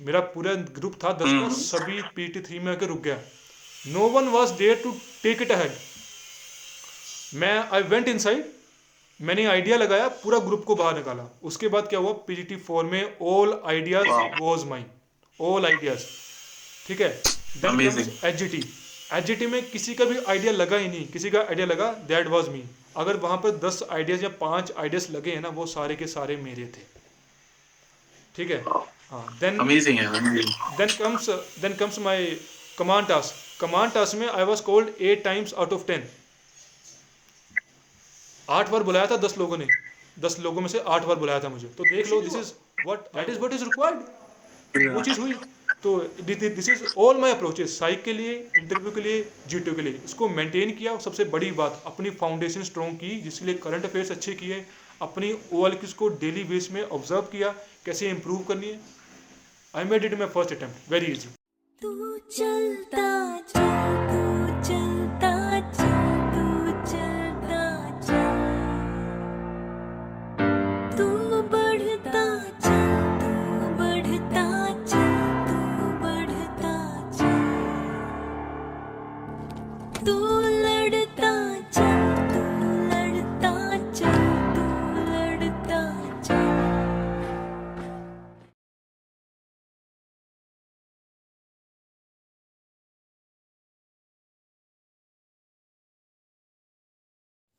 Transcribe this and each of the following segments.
मेरा पूरा ग्रुप था दस का सभी पीटी थ्री में आके रुक गया। No one was there to take it ahead मैं आई वेंट इनसाइड मैंने आइडिया लगाया पूरा ग्रुप को बाहर निकाला। उसके बाद क्या हुआ? पीजीटी फोर में all ideas was mine all ideas ठीक है. एच एच में किसी का भी आइडिया लगा ही नहीं। किसी का आइडिया लगा दैट वॉज़ मी अगर वहाँ पर दस आइडियाज़ या पाँच आइडियाज़ लगे हैं ना वो सारे के सारे मेरे थे। ठीक है? हाँ देन अमेजिंग है amazing. then comes uh, then comes my command task. Command task में I was called eight times out of ten. आठ बार बुलाया था दस लोगों ने। दस लोगों में से आठ बार बुलाया था मुझे। तो देख लो this is what that is what is required वो चीज़ हुई। तो this is all my approaches psych के लिए इंटरव्यू के लिए जीटीओ के लिए। इसको मेंटेन किया और सबसे बड़ी बात अपनी फाउंडेशन स्ट्रॉन्ग की जिसके लिए करंट अफेयर्स अच्छे किए अपनी ओ को डेली बेस में ऑब्ज़र्व किया कैसे इंप्रूव करनी है? I made it my first attempt very easy तू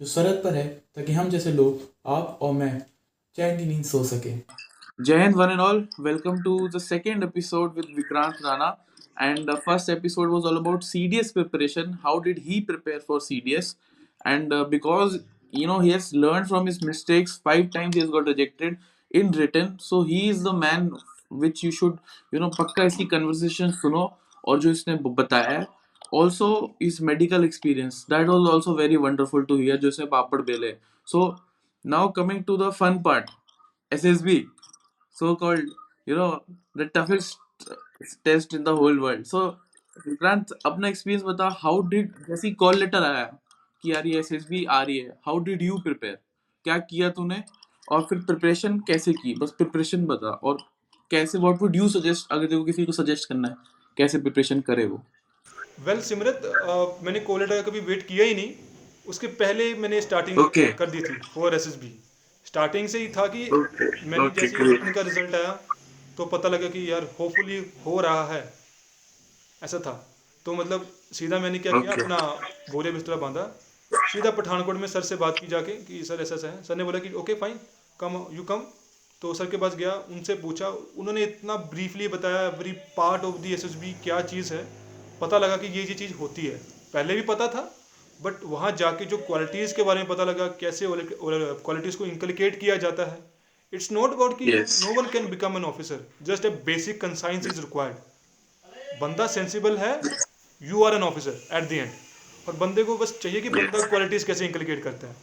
जो सरहद पर है, ताकि हम जैसे लोग, आप और मैं, चैन की नींद सो सके। जय Hind one and all. Welcome to the second episode with Vikrant Rana. And the first episode was all about C D S preparation. How did he prepare for C D S and because you know he learn from his mistakes five times he got rejected in return so he is the man which you should you know पक्का इसकी conversation सुनो और जो इसने बताया है। Also, his medical experience, that was also very wonderful to hear पापड़ बेले। So, now coming to the fun part SSB so called you know, the toughest test in the whole world. So Vikrant अपना experience बता how did जैसी call letter आया, कि यार ये SSB आ रही है हाउ डिड यू प्रिपेयर क्या किया तूने? और फिर प्रिपरेशन कैसे की? बस प्रिपरेशन बता, और कैसे व्हाट वुड यू सजेस्ट अगर को किसी को सजेस्ट करना है, कैसे प्रिपरेशन करे वो? वेल well, सिमरत अ, मैंने कोलेटा का कभी वेट किया ही नहीं। उसके पहले मैंने स्टार्टिंग Okay. कर दी थी फॉर एस स्टार्टिंग से ही था कि Okay, मैंने okay, जैसे. उनका रिज़ल्ट आया तो पता लगा कि यार होपफुली हो रहा है। ऐसा था। तो मतलब सीधा मैंने क्या okay. किया अपना बोले बिस्तरा बांधा। सीधा पठानकोट में सर से बात की जाके कि सर ऐसा ऐसा है। सर ने बोला कि okay fine come you come तो सर के पास गया उनसे पूछा। उन्होंने इतना ब्रीफली बताया every part of the SSB क्या चीज़ है। पता लगा कि ये ये चीज़ होती है। पहले भी पता था बट वहाँ जाके जो क्वालिटीज़ के बारे में पता लगा कैसे क्वालिटीज़ को इंकलिकेट किया जाता है। इट्स नॉट अबाउट कि no one can become an officer just a basic conscience is required बंदा सेंसिबल है you are an officer at the end और बंदे को बस चाहिए कि बंदा क्वालिटीज़ कैसे इंकलिकेट करता है।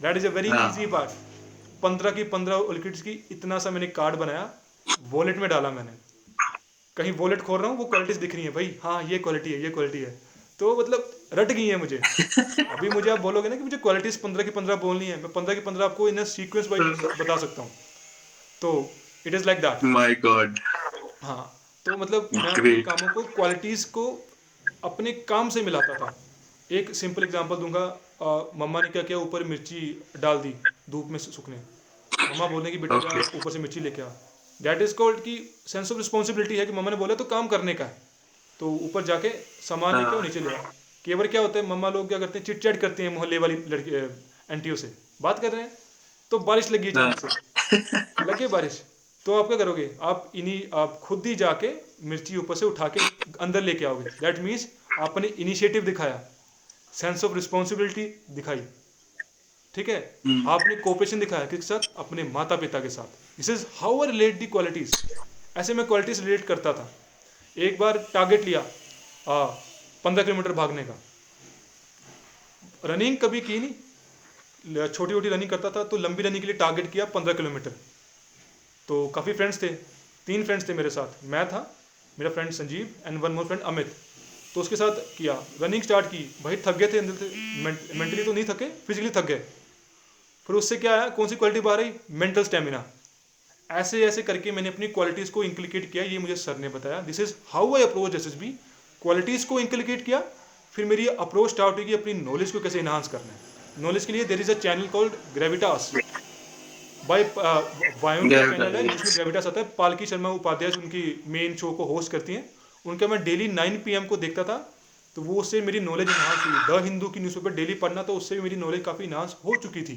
That is a very. Easy part पंद्रह की पंद्रह क्वालिटीज़ की इतना सा मैंने कार्ड बनाया वॉलेट में डाला मैंने। कहीं वॉलेट खोल रहा हूँ वो क्वालिटीज दिख रही है भाई। हाँ ये क्वालिटी है ये क्वालिटी है। तो मतलब रट गई है मुझे। अभी मुझे आप बोलोगे ना कि मुझे क्वालिटीज पंद्रह की पंद्रह बोलनी है मैं पंद्रह की पंद्रह आपको इन सीक्वेंस वाइज बता सकता हूँ। तो it is like that my god हाँ तो मतलब मैं कामों को क्वालिटीज को अपने काम से मिलाता था। एक सिंपल एग्जांपल दूँगा। मम्मा ने क्या किया? ऊपर मिर्ची डाल दी धूप में सूखने। मम्मा बोलने की बेटा Okay. ऊपर से मिर्ची लेके आ। दैट इज़ कॉल्ड की सेंस ऑफ़ रिस्पॉन्सिबिलिटी है कि मम्मा ने बोला तो काम करने का है। तो ऊपर जाके सामान लेके नीचे ले कई बार क्या होता है मम्मा लोग क्या करते हैं चिट चैट करते हैं मोहल्ले वाली लड़की एंटियों से। बात कर रहे हैं? तो बारिश लगी अचानक से। लगे बारिश। तो आप क्या करोगे? आप इन्हीं आप खुद ही जाके मिर्ची ऊपर से उठा के अंदर लेके आओगे। दैट मीन्स आपने इनिशिएटिव दिखाया। सेंस ऑफ़ रिस्पॉन्सिबिलिटी दिखाई। ठीक है? आपने कोऑपरेशन दिखाया किसके साथ? अपने माता पिता के साथ। This is how are relate the qualities ऐसे मैं क्वालिटीज रिलेट करता था। एक बार टारगेट लिया पंद्रह किलोमीटर भागने का। रनिंग कभी की नहीं। छोटी छोटी रनिंग करता था तो लंबी रनिंग के लिए टारगेट किया पंद्रह किलोमीटर। तो काफ़ी फ्रेंड्स थे, तीन फ्रेंड्स थे मेरे साथ। मैं था, मेरा friend Sanjeev and one more friend Amit. तो उसके साथ किया रनिंग स्टार्ट की। भाई थक गए थे, अंदर से। मेंटली तो नहीं थके फिजिकली थक गए। फिर उससे क्या आया, कौन सी क्वालिटी बाहर आई? मेंटल स्टेमिना ऐसे ऐसे करके मैंने अपनी क्वालिटीज़ को इंक्लिकेट किया ये मुझे सर ने बताया। This is how I approach S S B qualities को इंक्लिकेट किया फिर मेरी अप्रोच स्टार्ट हुई कि अपनी नॉलेज को कैसे इन्हांस करना है। नॉलेज के लिए there is a channel called Gravitas by वायोन का चैनल है जिसमें ग्रेविटास आता है पालकी शर्मा उपाध्याय उनकी मेन शो को होस्ट करती हैं उनका मैं डेली नाइन पी को देखता था तो वो उससे मेरी नॉलेज इन्हांस हुई। द हिंदू की न्यूज़पेपर डेली पढ़ना तो उससे भी मेरी नॉलेज काफ़ी इन्हांस हो चुकी थी।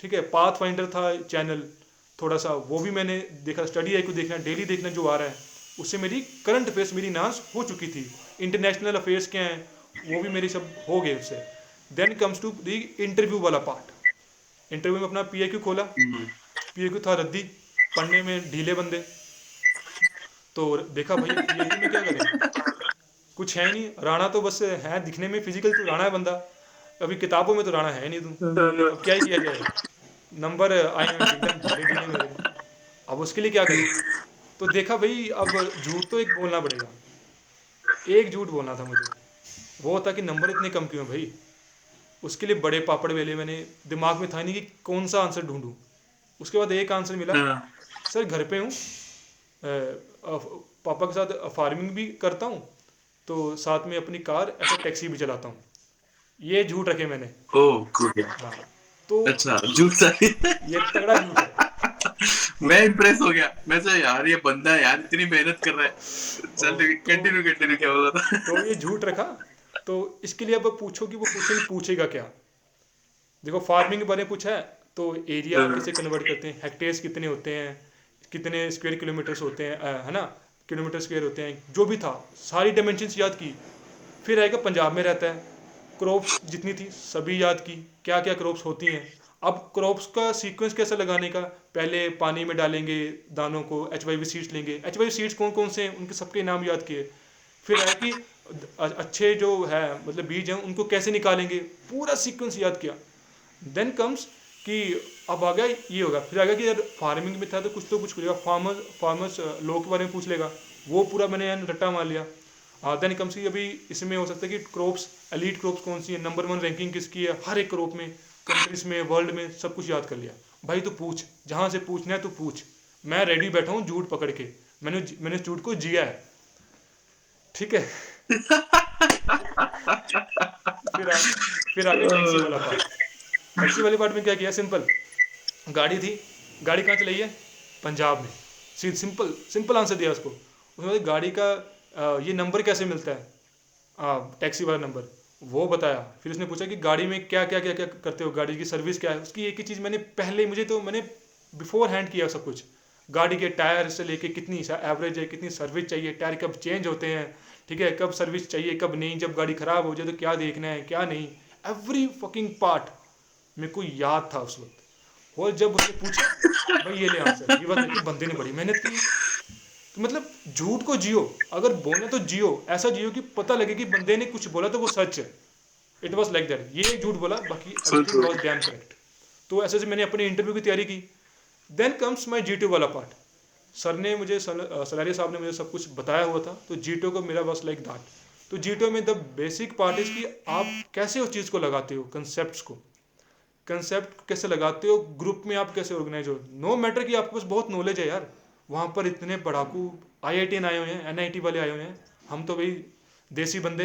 ठीक है पाथ फाइंडर था चैनल थोड़ा सा वो भी मैंने देखा स्टडी आई को देखना डेली देखना जो आ रहा है उससे मेरी करंट अफेयर्स मेरी नाश हो चुकी थी। इंटरनेशनल अफेयर्स क्या हैं वो भी मेरी सब हो गए उससे। Then comes to the interview वाला पार्ट इंटरव्यू में अपना पी खोला। पी था रद्दी पढ़ने में ढीले बंदे। तो देखा भाई पी में क्या करें? कुछ है नहीं। राणा तो बस है दिखने में फ़िज़िकल तो राणा है बंदा। अभी किताबों में तो राणा है नहीं तुम अब क्या ही किया जाए? नंबर आए एकदम अब उसके लिए क्या करें? तो देखा भाई अब झूठ तो एक बोलना पड़ेगा। एक झूठ बोलना था मुझे। वो था कि नंबर इतने कम क्यों हैं भाई? उसके लिए बड़े पापड़ वेले मैंने दिमाग में था नहीं कि कौन सा आंसर ढूंढूं। उसके बाद एक आंसर मिला सर घर पे हूँ। पापा के साथ फ़ार्मिंग भी करता हूँ तो साथ में अपनी कार ऐसा टैक्सी भी चलाता हूँ। ये झूठ रखे मैंने। Oh good. हाँ। तो अच्छा झूठ सही ये तगड़ा झूठ है। मैं इंप्रेस हो गया। मैं सोचा यार ये बंदा यार इतनी मेहनत कर रहा है। चल कंटिन्यू कंटिन्यू क्या बोला था? तो ये झूठ रखा। तो इसके लिए अब पूछो कि वो क्वेश्चन पूछेगा क्या? देखो फ़ार्मिंग के बारे में पूछा है तो एरिया कैसे कन्वर्ट करते हैं? हेक्टेयर्स कितने होते हैं? कितने स्क्वायर किलोमीटर्स होते हैं? है ना? किलोमीटर स्क्वायर होते हैं। जो भी था सारी डायमेंशंस याद की। फिर आएगा पंजाब में रहता है। क्रॉप्स जितनी थी, सभी याद की क्या क्या क्रॉप्स होती हैं। अब क्रॉप्स का सीक्वेंस कैसे लगाने का? पहले पानी में डालेंगे दानों को एच वाई वी सीड्स लेंगे। एच वाई वी सीड्स कौन कौन से हैं? उनके सबके नाम याद किए। फिर है कि अच्छे जो है मतलब बीज हैं, उनको कैसे निकालेंगे? पूरा सीक्वेंस याद किया। देन कम्स कि अब आ गया, ये होगा। फिर आ गया कि यार फ़ार्मिंग में था तो कुछ तो कुछ करेगा। फार्मर्स फार्मर्स लॉ के बारे में पूछ लेगा। वो पूरा मैंने रट्टा मार लिया। देन कम्स की अभी इसमें हो सकता है कि क्रॉप्स एलीट क्रॉप्स कौन सी है? नंबर वन रैंकिंग किसकी है? हर एक क्रॉप में कंट्रीज़ में वर्ल्ड में सब कुछ याद कर लिया। भाई तू पूछ। जहाँ से पूछना है तू पूछ। मैं रेडी बैठा हूँ झूठ पकड़ के। मैंने मैंने झूठ को जिया है। ठीक है? फिर आ, फिर आगे टैक्सी वाला पार्ट टैक्सी वाले पार्ट में क्या किया? सिंपल गाड़ी थी। गाड़ी कहाँ चलाई है? पंजाब में। सिंपल सिंपल आंसर दिया उसको। उसने गाड़ी का ये नंबर कैसे मिलता है? टैक्सी वाला नंबर। वो बताया। फिर उसने पूछा कि गाड़ी में क्या क्या क्या क्या करते हो? गाड़ी की सर्विस क्या है? उसकी एक ही चीज़ मैंने पहले मुझे तो मैंने बिफोर हैंड किया सब कुछ। गाड़ी के टायर से लेके कितनी एवरेज है, कितनी सर्विस चाहिए, टायर कब चेंज होते हैं, ठीक है? कब सर्विस चाहिए, कब नहीं? जब गाड़ी ख़राब हो जाए तो क्या देखना है, क्या नहीं? एवरी फकिंग पार्ट मेरे को याद था उस वक्त। और जब उसने पूछा, भाई ये ले आंसर। ये बात बंदे ने बड़ी मेहनत की तो मतलब झूठ को जियो। अगर बोलना तो जियो। ऐसा जियो कि पता लगे कि बंदे ने कुछ बोला तो वो सच है। इट वॉज़ लाइक दैट ये झूठ बोला बाकी वॉज़ डैम करेक्ट तो ऐसे से मैंने अपने इंटरव्यू की तैयारी की। देन कम्स माई जी वाला पार्ट सर ने मुझे सलारिया साहब ने मुझे सब कुछ बताया हुआ था। तो जी को मेरा बस लाइक दैट तो जी में द बेसिक पार्ट इज़ कि आप कैसे उस चीज़ को लगाते हो? कंसेप्ट को। कंसेप्ट कैसे लगाते हो? ग्रुप में आप कैसे ऑर्गेनाइज हो? नो मैटर कि आपके पास बहुत नॉलेज है यार। वहाँ पर इतने पढ़ाकू आई आई आए हुए हैं एनआईटी वाले आए हुए हैं। हम तो भाई देसी बंदे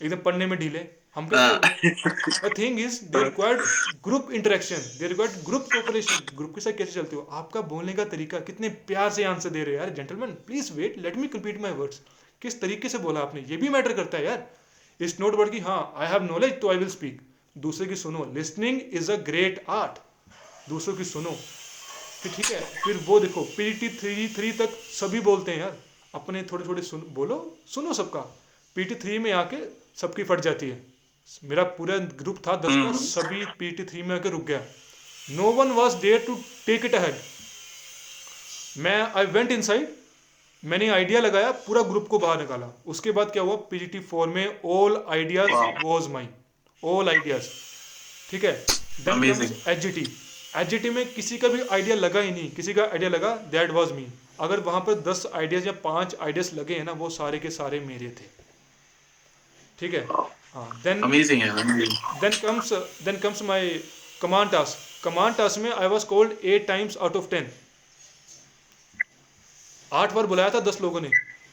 एकदम पढ़ने में ढीले। हम thing is they required group interaction they required group cooperation group के साथ कैसे चलते हो? आपका बोलने का तरीका कितने प्यार से आंसर दे रहे हो यार gentleman please wait let me complete my words किस तरीके से बोला आपने? ये भी मैटर करता है यार। इट्स नोट वर्ड की हाँ आई हैव नॉलेज तो आई विल स्पीक दूसरे की सुनो listening is a great art दूसरों की सुनो। फिर ठीक है फिर वो देखो पी टी थ्री थ्री तक सभी बोलते हैं यार। अपने थोड़े थोड़े सुन बोलो सुनो सबका। पी टी थ्री में आके सबकी फट जाती है। मेरा पूरा ग्रुप था दस का सभी पी टी थ्री में आके रुक गया। No one was there to take it ahead मैं आई वेंट इन साइड मैंने आइडिया लगाया पूरा ग्रुप को बाहर निकाला। उसके बाद क्या हुआ? पीजीटी फोर में all ideas was mine all ideas ठीक है? Amazing. एचजीटी एचजीटी में किसी का भी आइडिया लगा ही नहीं किसी का आइडिया लगा दैट वाज मी अगर वहाँ पर दस आइडियाज़ या पाँच आइडियाज़ लगे हैं ना वो सारे के सारे मेरे थे। ठीक है? हाँ then comes uh, then comes my command task. Command task में I was called eight times out of ten. आठ बार बुलाया था दस लोगों ने।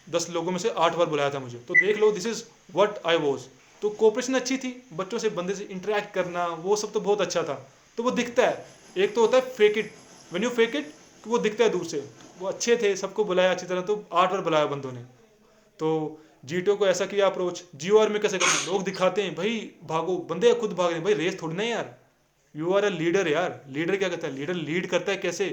दस लोगों में से आठ बार बुलाया था मुझे। तो देख लो this is what I was तो कोऑपरेशन अच्छी थी बच्चों से बंदे से इंटरेक्ट करना वो सब तो बहुत अच्छा था। तो वो दिखता है। एक तो होता है fake it when you fake it वो दिखता है दूर से। वो अच्छे थे, सबको बुलाया अच्छी तरह तो आठ बार बुलाया बंदों ने। तो जीटो को ऐसा किया अप्रोच जियो आर में कैसे करना लोग दिखाते हैं, भाई, भागो, बंदे खुद भाग रहे भाई रेस थोड़ी ना यार। यू आर अ लीडर यार। लीडर क्या करता है? लीडर लीड करता है कैसे?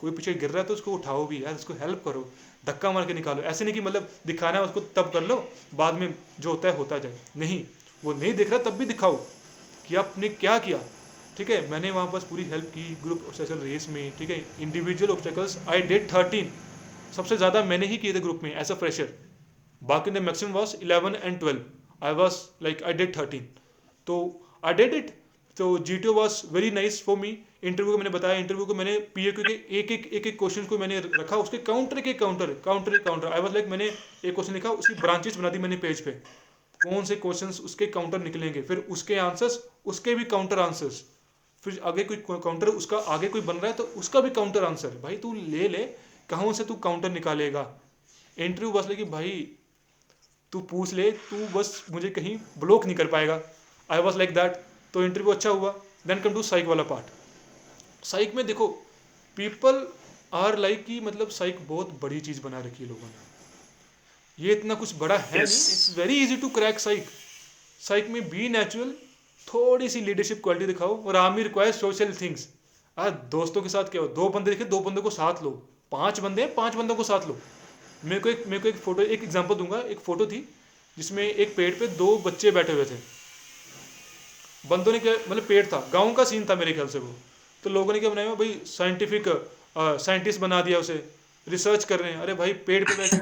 कोई पीछे गिर रहा है तो उसको उठाओ भी यार, उसको हेल्प करो। धक्का मार के निकालो। ऐसे नहीं कि मतलब दिखाना है, उसको तब कर लो, बाद में जो होता है, होता जाए। नहीं, वो नहीं दिख रहा, तब भी दिखाओ कि आपने क्या किया। ठीक है, मैंने वहाँ पर पूरी हेल्प की ग्रुप ऑब्स्टेकल रेस में, ठीक है individual obstacles I did thirteen सबसे ज़्यादा मैंने ही किए थे ग्रुप में एज अ फ्रेशर बाकी the maximum was eleven and twelve I was like I did thirteen तो आई डेड इट तो G T was very nice for me interview को मैंने बताया इंटरव्यू को मैंने पी ए के एक एक एक एक क्वेश्चन को मैंने रखा, उसके काउंटर के काउंटर काउंटर के काउंटर आई वॉज़ लाइक मैंने एक क्वेश्चन लिखा, उसकी ब्रांचेस बना दी मैंने पेज पे. कौन से क्वेश्चंस उसके काउंटर निकलेंगे? फिर उसके आंसर्स उसके भी काउंटर आंसर्स फिर आगे कोई काउंटर उसका आगे कोई बन रहा है तो उसका भी काउंटर आंसर भाई तू ले ले कहाँ से तू काउंटर निकालेगा? इंटरव्यू बस ले कि भाई तू पूछ ले तू बस मुझे कहीं ब्लॉक नहीं कर पाएगा। आई वॉज़ लाइक दैट तो इंटरव्यू अच्छा हुआ। देन कम टू साइक वाला पार्ट साइक में देखो पीपल आर लाइक कि मतलब साइक बहुत बड़ी चीज़ बना रखी है लोगों ने। ये इतना कुछ बड़ा है it's very easy to crack psych psych में बी नेचुरल थोड़ी सी लीडरशिप क्वालिटी दिखाओ और आमी रिक्वायर सोशल थिंग्स आ दोस्तों के साथ क्या हो दो बंदे देखे, दो बंदों को साथ लो। पाँच बंदे हैं, पाँच बंदों को साथ लो। मेरे को एक, मेरे को एक फ़ोटो एक एग्जांपल दूँगा। एक फ़ोटो थी जिसमें एक पेड़ पे दो बच्चे बैठे हुए थे। बंदों ने क्या मतलब पेड़ था। गाँव का सीन था मेरे ख्याल से वो। तो लोगों ने क्या बनाया? भाई साइंटिफिक साइंटिस्ट बना दिया उसे। रिसर्च कर रहे हैं। अरे भाई पेड़ पे बैठे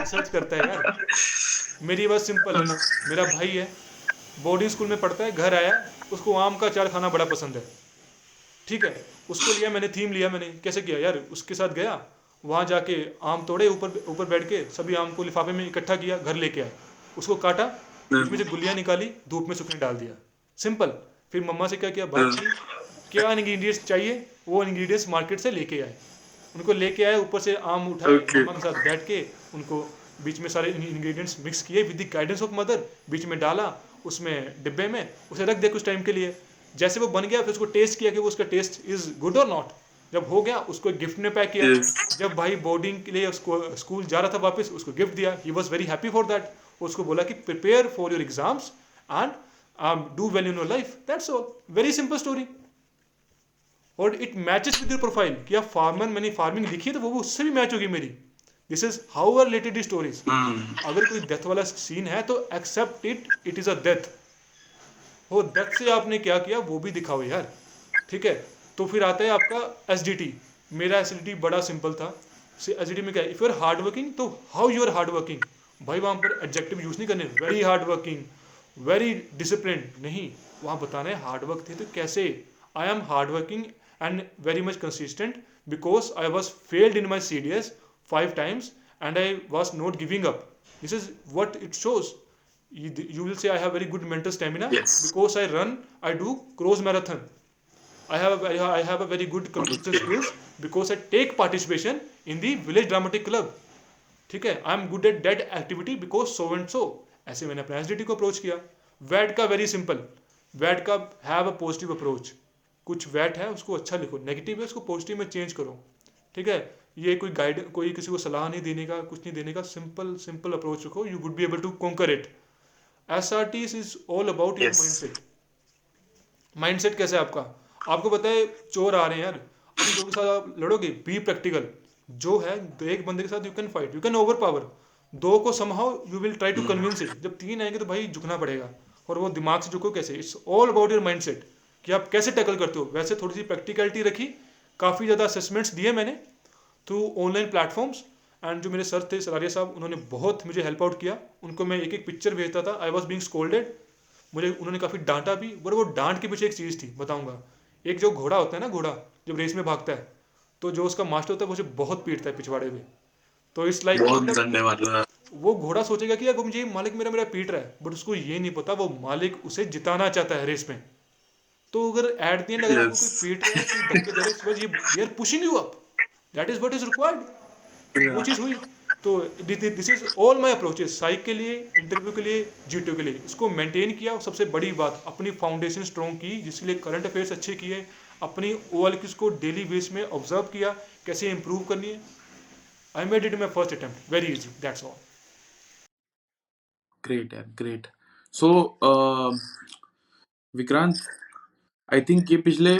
रिसर्च करता है यार। मेरी बात सिंपल है। ना मेरा भाई है। बोर्डिंग स्कूल में पढ़ता है घर आया उसको आम का अचार खाना बड़ा पसंद है। ठीक है उसको लिया मैंने थीम लिया मैंने कैसे किया? यार उसके साथ गया वहाँ जाके आम तोड़े ऊपर ऊपर बैठ के सभी आम को लिफाफे में इकट्ठा किया घर लेके आए उसको काटा उसमें से गुलियाँ निकाली धूप में सूखने डाल दिया। सिंपल। फिर मम्मा से क्या किया? बात की क्या इंग्रेडिएंट्स चाहिए? वो इंग्रेडिएंट्स मार्केट से लेके आए। उनको लेके आए ऊपर से आम उठाए. मम्मा के साथ बैठ के उनको बीच में सारे इंग्रेडिएंट्स मिक्स किए with the guidance of mother बीच में डाला उसमें डिब्बे में उसे रख दिया कुछ टाइम के लिए। जैसे वो बन गया फिर उसको टेस्ट किया कि वो उसका टेस्ट इज़ गुड और नॉट जब हो गया उसको गिफ्ट में पैक किया। जब भाई बोर्डिंग के लिए उसको स्कूल जा रहा था वापस उसको गिफ्ट दिया। He was very happy for that उसको बोला कि prepare for your exams and do well in your life that's all very simple story और it matches with your profile कि आप फार्मर मैंने फ़ार्मिंग लिखी है तो वो वो उससे भी मैच होगी मेरी। This is how are related stories. अगर कोई डेथ वाला सीन है तो accept it it is a death वो डेथ से आपने क्या किया? वो भी दिखाओ यार। ठीक है? तो फिर आता है आपका एस डी टी मेरा एस बड़ा सिंपल था। एस में क्या if you are hard working तो how you are hard working भाई वहाँ पर एडजेक्टिव यूज़ नहीं करने। Very hard working very discipline नहीं। वहाँ बताना है हार्ड वर्क थे तो कैसे? I am hard working and very much consistent because I was failed in my C D S five times and I was not giving up. This is what it shows. You, you will say I have very good mental stamina Yes. because I run, I do cross marathon. I have a, I have a very good communication skills because I take participation in the village dramatic club. ठीक है I am good at that activity because so and so ऐसे मैंने अपने S को approach किया वैट का very simple वैट का हैव अ पॉजिटिव अप्रोच कुछ वैट है उसको अच्छा लिखो नेगेटिव है उसको पॉजिटिव में चेंज करो ठीक है ये कोई गाइड कोई किसी को सलाह नहीं देने का कुछ नहीं देने का सिंपल सिंपल अप्रोच रखो। You would be able to conquer it S R T is all about your Yes. Mindset mindset कैसा है आपका? आपको पता है चोर आ रहे हैं यार। लोगों के साथ आप लड़ोगे बी प्रैक्टिकल जो है एक बंदे के साथ you can fight you can overpower दो को somehow you will try to convince it जब तीन आएँगे तो भाई झुकना पड़ेगा। और वो दिमाग से झुको कैसे? It's all about your mind set कि आप कैसे टैकल करते हो? वैसे थोड़ी सी प्रैक्टिकलिटी रखी। काफ़ी ज़्यादा असेसमेंट्स दिए मैंने। थ्रू ऑनलाइन प्लेटफॉर्म्स एंड जो मेरे सर थे सरारिया साहब उन्होंने बहुत मुझे हेल्प आउट किया। उनको मैं एक एक पिक्चर भेजता था। आई वॉज़ बींग स्कोल्डेड मुझे उन्होंने काफ़ी डांटा भी पर वो डांट के पीछे एक चीज़ थी बताऊँगा। एक जो घोड़ा होता है ना घोड़ा जब रेस में भागता है तो जो उसका मास्टर होता है वो उसे बहुत पीटता है पिछवाड़े में। तो इट्स लाइक वो घोड़ा सोचेगा कि यार वो मुझे मालिक मेरा मेरा पीट रहा है बट उसको ये नहीं पता वो मालिक उसे जिताना चाहता है रेस में। तो अगर एट द एंड अगर आपको. कोई पीट रहा है इस वजह ये are pushing you up that is what is required वो चीज़ हुई। तो this is all my approaches psych के लिए इंटरव्यू के लिए जीटीओ के लिए। इसको मेंटेन किया और सबसे बड़ी बात अपनी फाउंडेशन स्ट्रॉन्ग की जिसके लिए करंट अफेयर्स अच्छे किए अपनी ओ एल को डेली बेस में ऑब्ज़र्व किया कैसे इंप्रूव करनी है। I made it my first attempt very easy that's all great यार great so Vikrant I think ये पिछले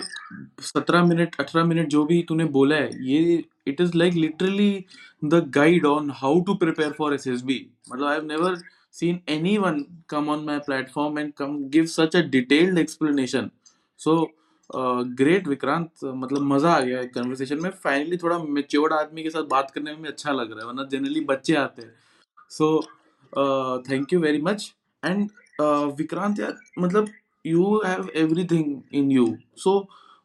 सत्रह मिनट अठारह मिनट जो भी तूने बोला है ये it is like literally the guide on how to prepare for S S B मतलब I have never anyone come on my platform and come give such a detailed explanation. So uh, great Vikrant मतलब मज़ा आ गया conversation में. Finally थोड़ा matured आदमी के साथ बात करने में अच्छा लग रहा है वरना जनरली बच्चे आते हैं। So thank you very much and Vikrant यार मतलब you have everything in you so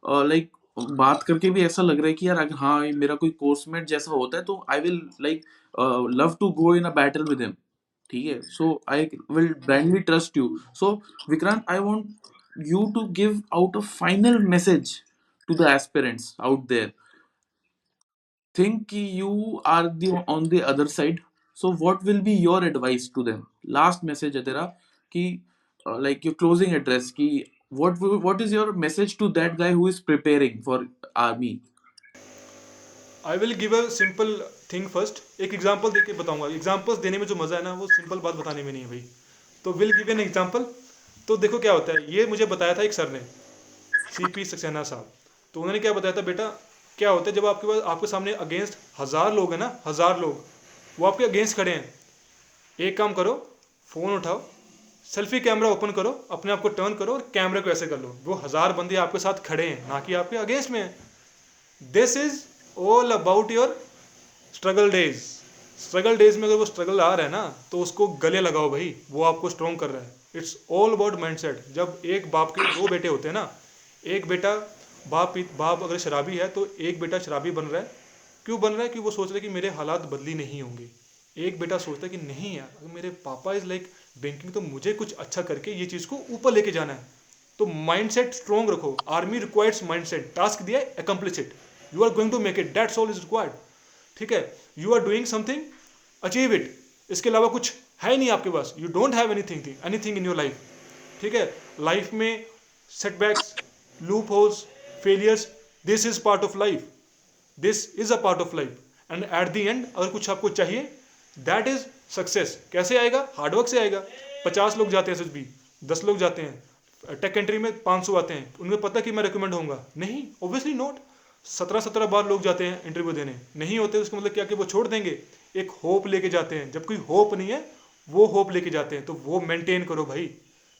like बात करके भी ऐसा लग रहा है कि यार, अगर हाँ मेरा कोई कोर्समेट जैसा होता है तो I will like love to go in a battle with him ठीक है? So I will blindly trust you so Vikrant I want you to give out a final message to the aspirants out there think कि you are the on the other side so what will be your advice to them last message है तेरा कि uh, like your closing address कि what what is your message to that guy who is preparing for army? I will give a simple thing first एक example देके बताऊँगा। Examples देने में जो मज़ा है ना वो सिंपल बात बताने में नहीं है भाई। तो विल गिव एन एग्जांपल तो देखो क्या होता है। ये मुझे बताया था एक सर ने सी पी सक्सेना साहब। तो उन्होंने क्या बताया था बेटा क्या होता है जब आपके पास आपके सामने अगेंस्ट हज़ार लोग हैं ना हज़ार लोग वो आपके अगेंस्ट खड़े हैं। एक काम करो फ़ोन उठाओ सेल्फी कैमरा ओपन करो, अपने आप को टर्न करो और कैमरे को ऐसे कर लो। वो हज़ार बंदे आपके साथ खड़े हैं, ना कि आपके अगेंस्ट में हैं। This is all about your struggle days struggle days में अगर वो स्ट्रगल आ रहा है ना तो उसको गले लगाओ भाई, वो आपको स्ट्रॉन्ग कर रहा है। इट्स ऑल अबाउट माइंडसेट जब एक बाप के दो बेटे होते हैं ना, एक बेटा बाप बाप अगर शराबी है तो एक बेटा शराबी बन रहा है। क्यों बन रहा है? कि वो सोच रहा है कि मेरे हालात बदली नहीं होंगे। एक बेटा सोचता है कि नहीं यार मेरे पापा इज़ लाइक बैंकिंग तो मुझे कुछ अच्छा करके ये चीज़ को ऊपर लेके जाना है। तो माइंड सेट स्ट्रॉन्ग रखो। आर्मी रिक्वायर्स माइंडसेट टास्क दिया है accomplish it you are going to make it that's all is required ठीक है? You are doing something achieve it इसके अलावा कुछ है नहीं आपके पास। You don't have anything anything in your life ठीक है? लाइफ में setbacks loop holes failures this is part of life this is a part of life and at the end अगर कुछ आपको चाहिए दैट इज़ सक्सेस कैसे आएगा? Hard work से आएगा। पचास लोग जाते हैं एस बी दस लोग जाते हैं। टेक एंट्री में पाँच सौ आते हैं। उनको पता कि मैं रिकमेंड होऊँगा। नहीं ऑब्वियसली नॉट सत्रह सत्रह बार लोग जाते हैं इंटरव्यू देने। नहीं होते, उसका मतलब क्या कि वो छोड़ देंगे। एक होप लेके जाते हैं। जब कोई होप नहीं है, वो होप लेके जाते हैं। तो वो मेंटेन करो भाई।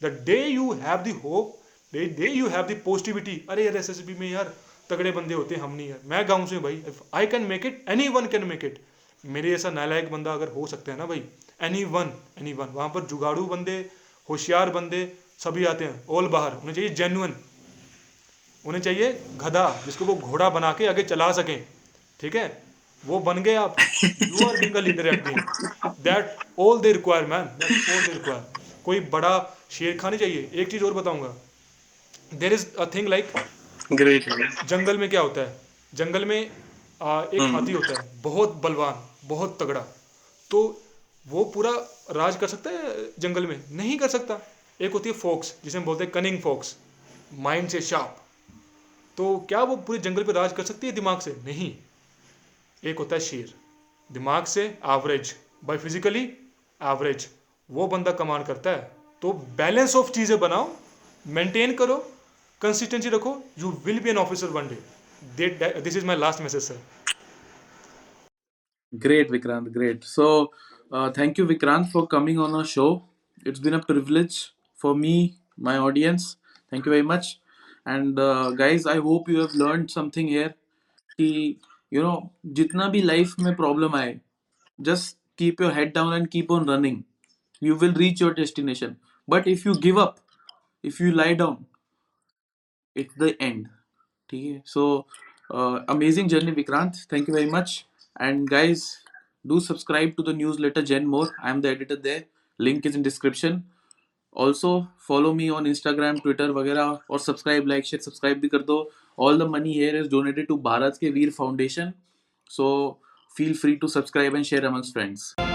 The day you have the hope day day you have the positivity अरे यार एस में यार तगड़े बंदे होते हैं, हम नहीं यार। मैं गाँव से भाई। I can make it anyone can make it मेरे ऐसा नालायक बंदा अगर हो सकता है ना भाई एनी वन एनी वन वहाँ पर जुगाड़ू बंदे होशियार बंदे सभी आते हैं ऑल बाहर उन्हें चाहिए जेन्युन उन्हें चाहिए गधा जिसको वो घोड़ा बना के आगे चला सकें ठीक है? वो बन गए आप you are being leader at that all they require man that all they require कोई बड़ा शेर खानी चाहिए एक चीज़ और बताऊँगा। There is a thing like जंगल में क्या होता है? जंगल में आ, एक हाथी होता है बहुत बलवान। बहुत तगड़ा। तो वो पूरा राज कर सकता है जंगल में? नहीं कर सकता। एक होती है फोक्स, जिसे हम बोलते हैं कनिंग फोक्स माइंड से शार्प तो क्या वो पूरे जंगल पर राज कर सकती है दिमाग से? नहीं। एक होता है शेर। दिमाग से एवरेज बाय फिजिकली एवरेज वो बंदा कमांड करता है। तो बैलेंस ऑफ़ चीज़ें बनाओ मेंटेन करो कंसिस्टेंसी रखो। You will be an officer one day this is my last message sir Great, Vikrant. Great. So, uh, thank you, Vikrant, for coming on our show. It's been a privilege for me, my audience. Thank you very much. And uh, guys, I hope you have learned something here. कि you know जितना भी life में problem आए just keep your head down and keep on running you will reach your destination but if you give up if you lie down it's the end okay so uh, amazing journey vikrant thank you very much And guys do subscribe to the newsletter gen more i am the editor there link is in description also follow me on instagram twitter वगैरह और subscribe like share subscribe भी कर दो all the money here is donated to Bharat के वीर foundation so feel free to subscribe and share amongst friends